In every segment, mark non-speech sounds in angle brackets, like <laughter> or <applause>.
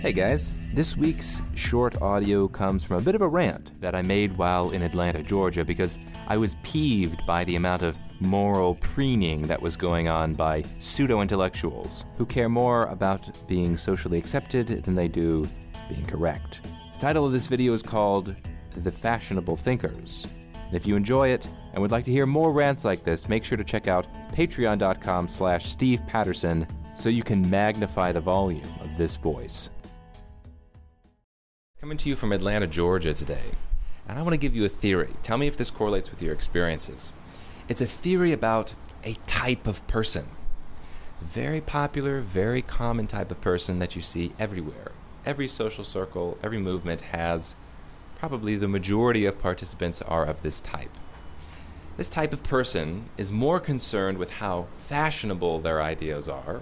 Hey guys, this week's short audio comes from a bit of a rant that I made while in Atlanta, Georgia, because I was peeved by the amount of moral preening that was going on by pseudo intellectuals who care more about being socially accepted than they do being correct. The title of this video is called The Fashionable Thinkers. If you enjoy it and would like to hear more rants like this, make sure to check out patreon.com slash Steve Patterson so you can magnify the volume of this voice. Coming to you from Atlanta, Georgia today, and I want to give you a theory. Tell me if this correlates with your experiences. It's a theory about a type of person. Very popular, very common type of person that you see everywhere. Every social circle, every movement has probably the majority of participants are of this type. This type of person is more concerned with how fashionable their ideas are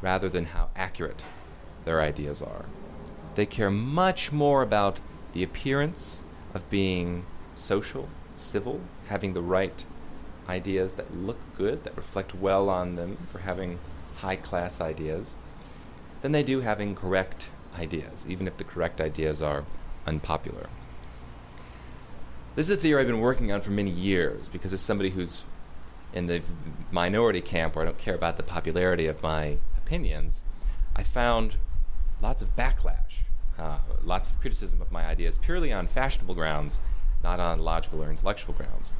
rather than how accurate their ideas are. They care much more about the appearance of being social, civil, having the right ideas that look good, that reflect well on them for having high class ideas, than they do having correct ideas, even if the correct ideas are unpopular. This is a theory I've been working on for many years because as somebody who's in the minority camp where I don't care about the popularity of my opinions, I found lots of backlash, uh, lots of criticism of my ideas purely on fashionable grounds, not on logical or intellectual grounds.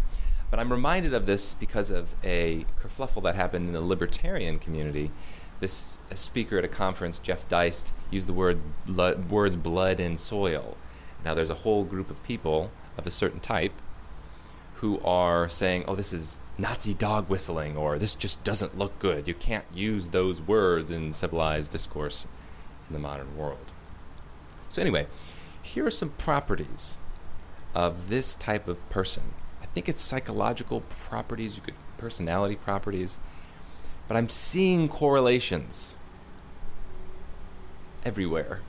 But I'm reminded of this because of a kerfluffle that happened in the libertarian community. This speaker at a conference, Jeff Deist, used the word blood, words blood and soil. Now, there's a whole group of people of a certain type who are saying, oh, this is Nazi dog whistling, or this just doesn't look good. You can't use those words in civilized discourse in the modern world. So, anyway, here are some properties of this type of person. I think it's psychological properties, you could personality properties, but I'm seeing correlations everywhere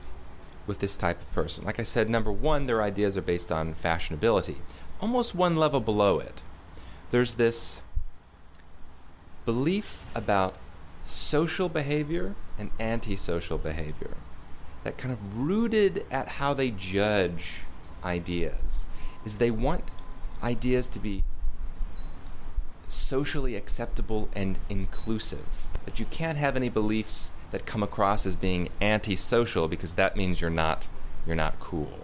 with this type of person. Like I said, number one, their ideas are based on fashionability. Almost one level below it, there's this belief about social behavior and antisocial behavior that kind of rooted at how they judge ideas is they want ideas to be socially acceptable and inclusive. That you can't have any beliefs that come across as being antisocial because that means you're not you're not cool.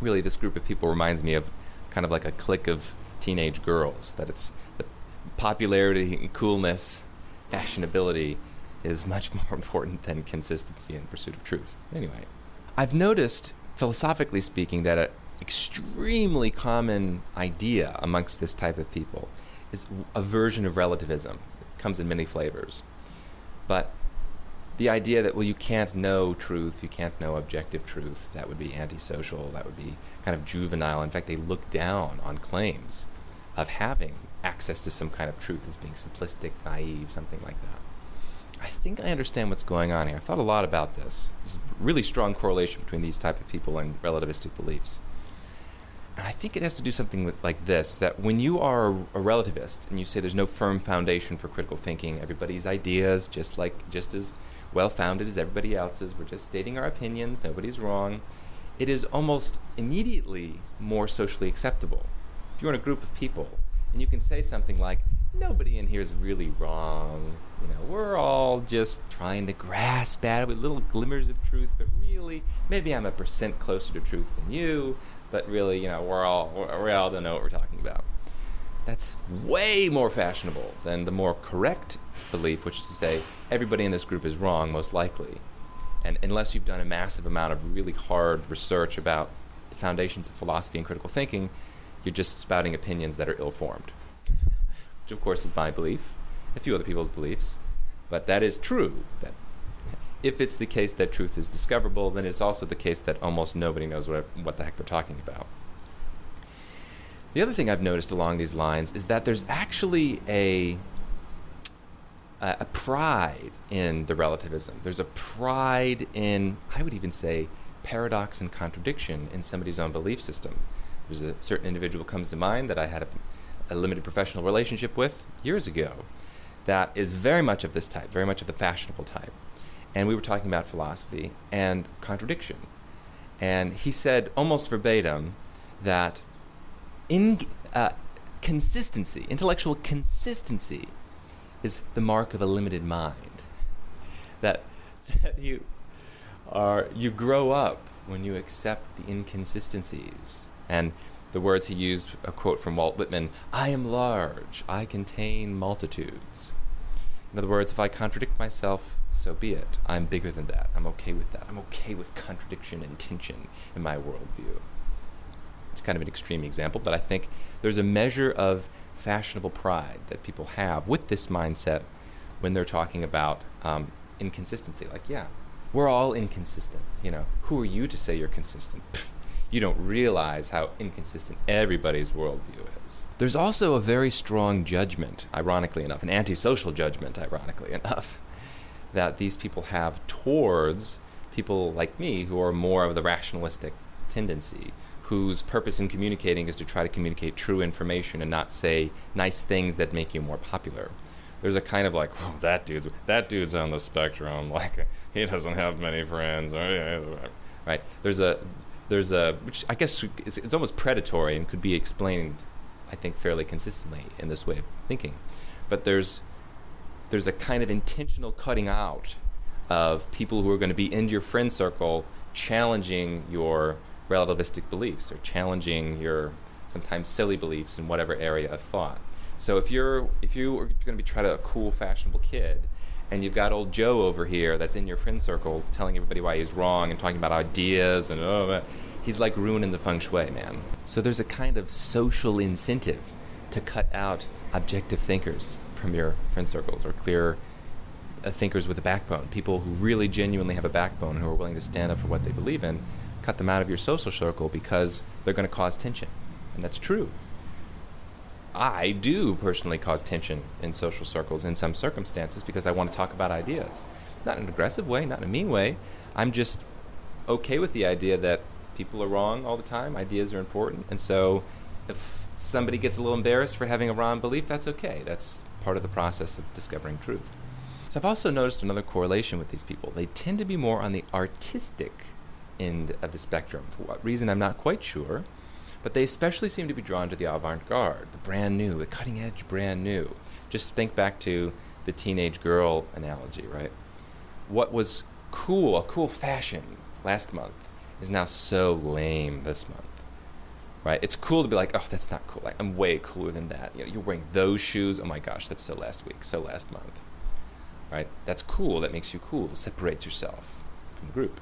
Really this group of people reminds me of kind of like a clique of teenage girls that it's the popularity and coolness fashionability is much <laughs> more important than consistency and pursuit of truth. Anyway, I've noticed, philosophically speaking, that an extremely common idea amongst this type of people is a version of relativism. It comes in many flavors. But the idea that, well, you can't know truth, you can't know objective truth, that would be antisocial, that would be kind of juvenile. In fact, they look down on claims of having access to some kind of truth as being simplistic, naive, something like that. I think I understand what's going on here. I've thought a lot about this. There's a really strong correlation between these type of people and relativistic beliefs. And I think it has to do something with, like this that when you are a relativist and you say there's no firm foundation for critical thinking, everybody's ideas just like just as well founded as everybody else's, we're just stating our opinions, nobody's wrong. It is almost immediately more socially acceptable. If you're in a group of people and you can say something like, nobody in here is really wrong. You know, we're all just trying to grasp at it with little glimmers of truth, but really, maybe I'm a percent closer to truth than you, but really, you know, we're all we all don't know what we're talking about. That's way more fashionable than the more correct belief, which is to say everybody in this group is wrong, most likely. And unless you've done a massive amount of really hard research about the foundations of philosophy and critical thinking, you're just spouting opinions that are ill formed which of course is my belief, a few other people's beliefs. But that is true. That if it's the case that truth is discoverable, then it's also the case that almost nobody knows what, what the heck they're talking about. The other thing I've noticed along these lines is that there's actually a a pride in the relativism. There's a pride in, I would even say, paradox and contradiction in somebody's own belief system. There's a certain individual comes to mind that I had a a limited professional relationship with years ago that is very much of this type, very much of the fashionable type. and we were talking about philosophy and contradiction. And he said almost verbatim that in uh, consistency, intellectual consistency, is the mark of a limited mind. <laughs> That <laughs> that you are you grow up when you accept the inconsistencies. And the words he used, a quote from Walt Whitman I am large, I contain multitudes. In other words, if I contradict myself, so be it. I'm bigger than that. I'm okay with that. I'm okay with contradiction and tension in my worldview. It's kind of an extreme example, but I think there's a measure of fashionable pride that people have with this mindset when they're talking about um, inconsistency. Like, yeah, we're all inconsistent. You know, who are you to say you're consistent? Pfft, you don't realize how inconsistent everybody's worldview is. There's also a very strong judgment, ironically enough, an antisocial judgment, ironically enough, <laughs> that these people have towards people like me who are more of the rationalistic tendency, whose purpose in communicating is to try to communicate true information and not say nice things that make you more popular. There's a kind of like, oh, that dude's that dude's on the spectrum. <laughs> Like he doesn't have many friends. Right? There's a there's a which I guess it's almost predatory and could be explained, I think, fairly consistently in this way of thinking. But there's there's a kind of intentional cutting out of people who are going to be in your friend circle challenging your relativistic beliefs or challenging your sometimes silly beliefs in whatever area of thought. So if you're if you are going to be try to a cool fashionable kid and you've got old Joe over here that's in your friend circle telling everybody why he's wrong and talking about ideas and oh, he's like ruining the feng shui, man. So there's a kind of social incentive to cut out objective thinkers from your friend circles or clear uh, thinkers with a backbone, people who really genuinely have a backbone, who are willing to stand up for what they believe in. Cut them out of your social circle because they're going to cause tension. And that's true. I do personally cause tension in social circles in some circumstances because I want to talk about ideas. Not in an aggressive way, not in a mean way. I'm just okay with the idea that people are wrong all the time, ideas are important. And so if somebody gets a little embarrassed for having a wrong belief, that's okay. That's part of the process of discovering truth. So I've also noticed another correlation with these people. They tend to be more on the artistic end of the spectrum. For what reason, I'm not quite sure. But they especially seem to be drawn to the avant garde, the brand new, the cutting edge brand new. Just think back to the teenage girl analogy, right? What was cool, a cool fashion last month, is now so lame this month. Right? It's cool to be like, oh, that's not cool. Like, I'm way cooler than that. You know, you're wearing those shoes. Oh my gosh, that's so last week, so last month. Right? That's cool. That makes you cool. Separates yourself from the group.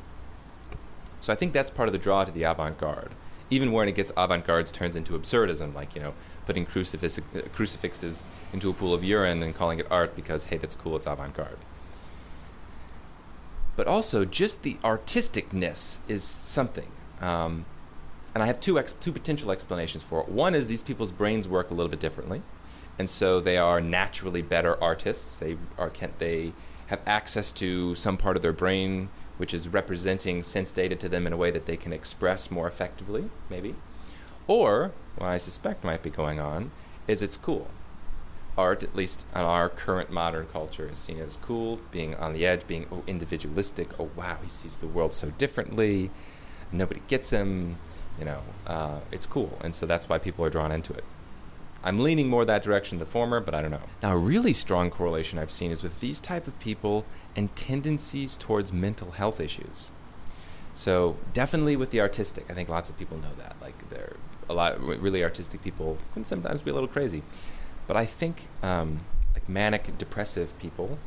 So I think that's part of the draw to the avant garde even when it gets avant-garde turns into absurdism like you know putting crucifix, uh, crucifixes into a pool of urine and calling it art because hey that's cool it's avant-garde. But also just the artisticness is something um, and i have two, ex- two potential explanations for it. One is these people's brains work a little bit differently and so they are naturally better artists. They are can they have access to some part of their brain which is representing sense data to them in a way that they can express more effectively, maybe. Or, what I suspect might be going on, is it's cool. Art, at least in our current modern culture, is seen as cool, being on the edge, being oh, individualistic. Oh, wow, he sees the world so differently. Nobody gets him. You know, uh, it's cool. And so that's why people are drawn into it. I'm leaning more that direction, the former, but I don't know. Now, a really strong correlation I've seen is with these type of people and tendencies towards mental health issues. So definitely with the artistic, I think lots of people know that. Like they're a lot really artistic people can sometimes be a little crazy, but I think um, like manic depressive people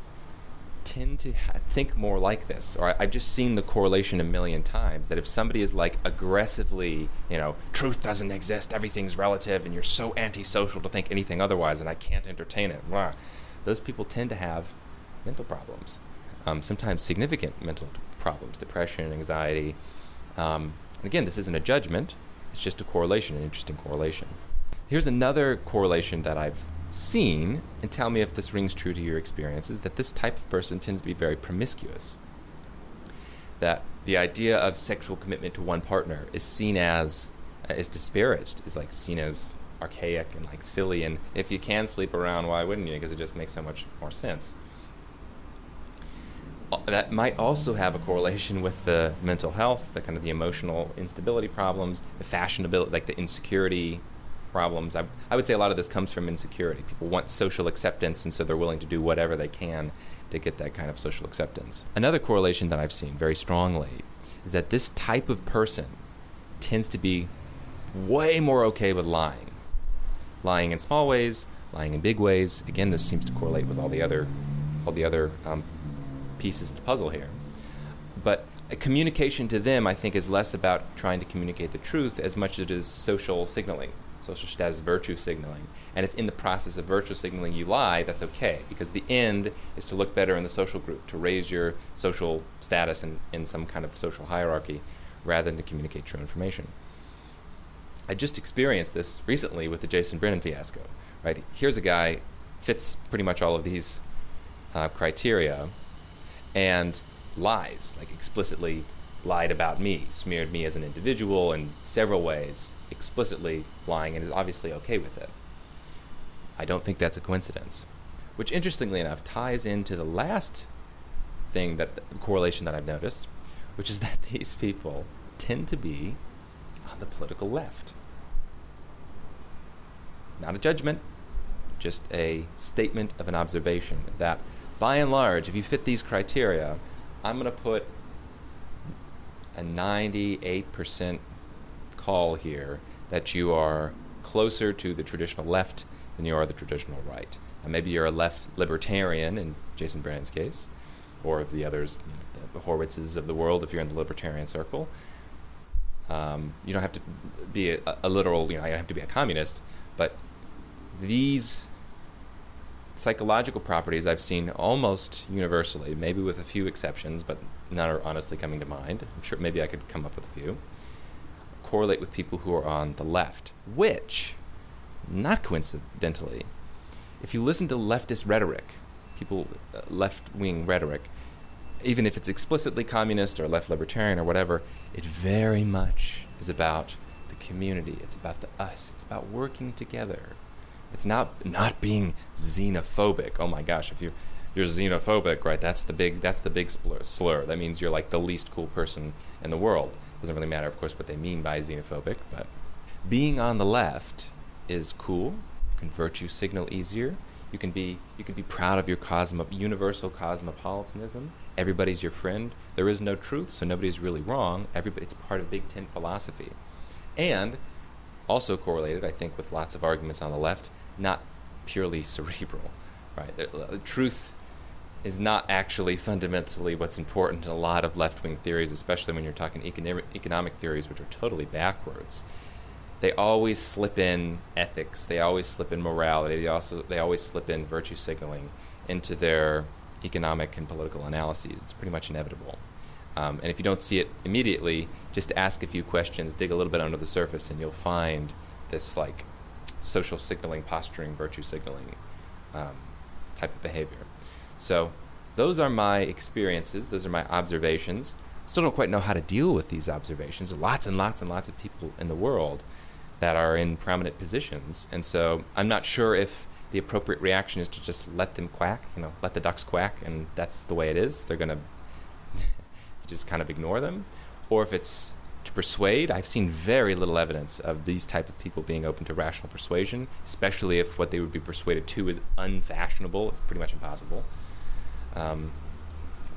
tend to ha- think more like this. Or I, I've just seen the correlation a million times that if somebody is like aggressively, you know, truth doesn't exist, everything's relative, and you're so antisocial to think anything otherwise, and I can't entertain it, blah, those people tend to have mental problems um, sometimes significant mental problems, depression, anxiety. Um, and again, this isn't a judgment, it's just a correlation, an interesting correlation. Here's another correlation that I've seen, and tell me if this rings true to your experience, is that this type of person tends to be very promiscuous. That the idea of sexual commitment to one partner is seen as uh, is disparaged, is like seen as archaic and like silly. And if you can sleep around, why wouldn't you? Because it just makes so much more sense that might also have a correlation with the mental health, the kind of the emotional instability problems, the fashionability, like the insecurity problems. I, I would say a lot of this comes from insecurity. People want social acceptance, and so they're willing to do whatever they can to get that kind of social acceptance. Another correlation that I've seen very strongly is that this type of person tends to be way more okay with lying. Lying in small ways, lying in big ways. Again, this seems to correlate with all the other, all the other um, pieces of the puzzle here. But communication to them, I think, is less about trying to communicate the truth as much as it is social signaling social status virtue signaling. And if in the process of virtue signaling you lie, that's okay because the end is to look better in the social group, to raise your social status in, in some kind of social hierarchy rather than to communicate true information. I just experienced this recently with the Jason Brennan fiasco. Right, here's a guy fits pretty much all of these uh, criteria, and lies like explicitly lied about me, smeared me as an individual in several ways, explicitly lying, and is obviously okay with it. I don't think that's a coincidence. Which, interestingly enough, ties into the last thing that the correlation that I've noticed, which is <laughs> that these people tend to be on the political left. Not a judgment, just a statement of an observation that, by and large, if you fit these criteria, I'm going to put a 98% call here that you are closer to the traditional left than you are the traditional right. And maybe you're a left libertarian in Jason Brennan's case, or the others, you know, the Horowitzes of the world, if you're in the libertarian circle. Um, you don't have to be a, a, literal, you know, you don't have to be a communist, but these psychological properties I've seen almost universally, maybe with a few exceptions, but none are honestly coming to mind. I'm sure maybe I could come up with a few. Correlate with people who are on the left, which, not coincidentally, if you listen to leftist rhetoric, people, uh, left wing rhetoric, even if it's explicitly communist or left libertarian or whatever, it very much is about the community. It's about the us. It's about working together. It's not not being xenophobic. Oh my gosh, if you you're xenophobic, right? That's the big that's the big slur. That means you're like the least cool person in the world. Doesn't really matter, of course, what they mean by xenophobic, but being on the left is cool. You can virtue signal easier. You can be you can be proud of your cosmo universal cosmopolitanism. Everybody's your friend. There is no truth, so nobody's really wrong. Everybody, it's part of Big Tent philosophy, and also correlated, I think, with lots of arguments on the left not purely <laughs> cerebral, right? Truth is not actually fundamentally what's important in a lot of left-wing theories, especially when you're talking economic, economic theories, which are totally backwards. They always slip in ethics. They always slip in morality. They also they always slip in virtue signaling into their economic and political analyses. It's pretty much inevitable. Um, and if you don't see it immediately, just ask a few questions, dig a little bit under the surface, and you'll find this like social signaling, posturing, virtue signaling um, type of behavior. So those are my experiences. Those are my observations. Still don't quite know how to deal with these observations. Lots and lots and lots of people in the world that are in prominent positions, and so I'm not sure if the appropriate reaction is to just let them quack. You know, let the ducks quack, and that's the way it is. They're gonna <laughs> just kind of ignore them, or if it's to persuade. I've seen very little evidence of these type of people being open to rational persuasion, especially if what they would be persuaded to is unfashionable. It's pretty much impossible. Um,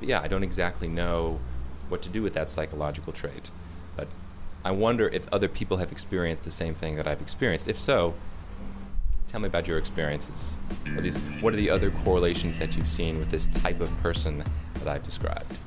yeah, I don't exactly know what to do with that psychological trait, but I wonder if other people have experienced the same thing that I've experienced. If so, tell me about your experiences. Are these, what are the other correlations that you've seen with this type of person that I've described?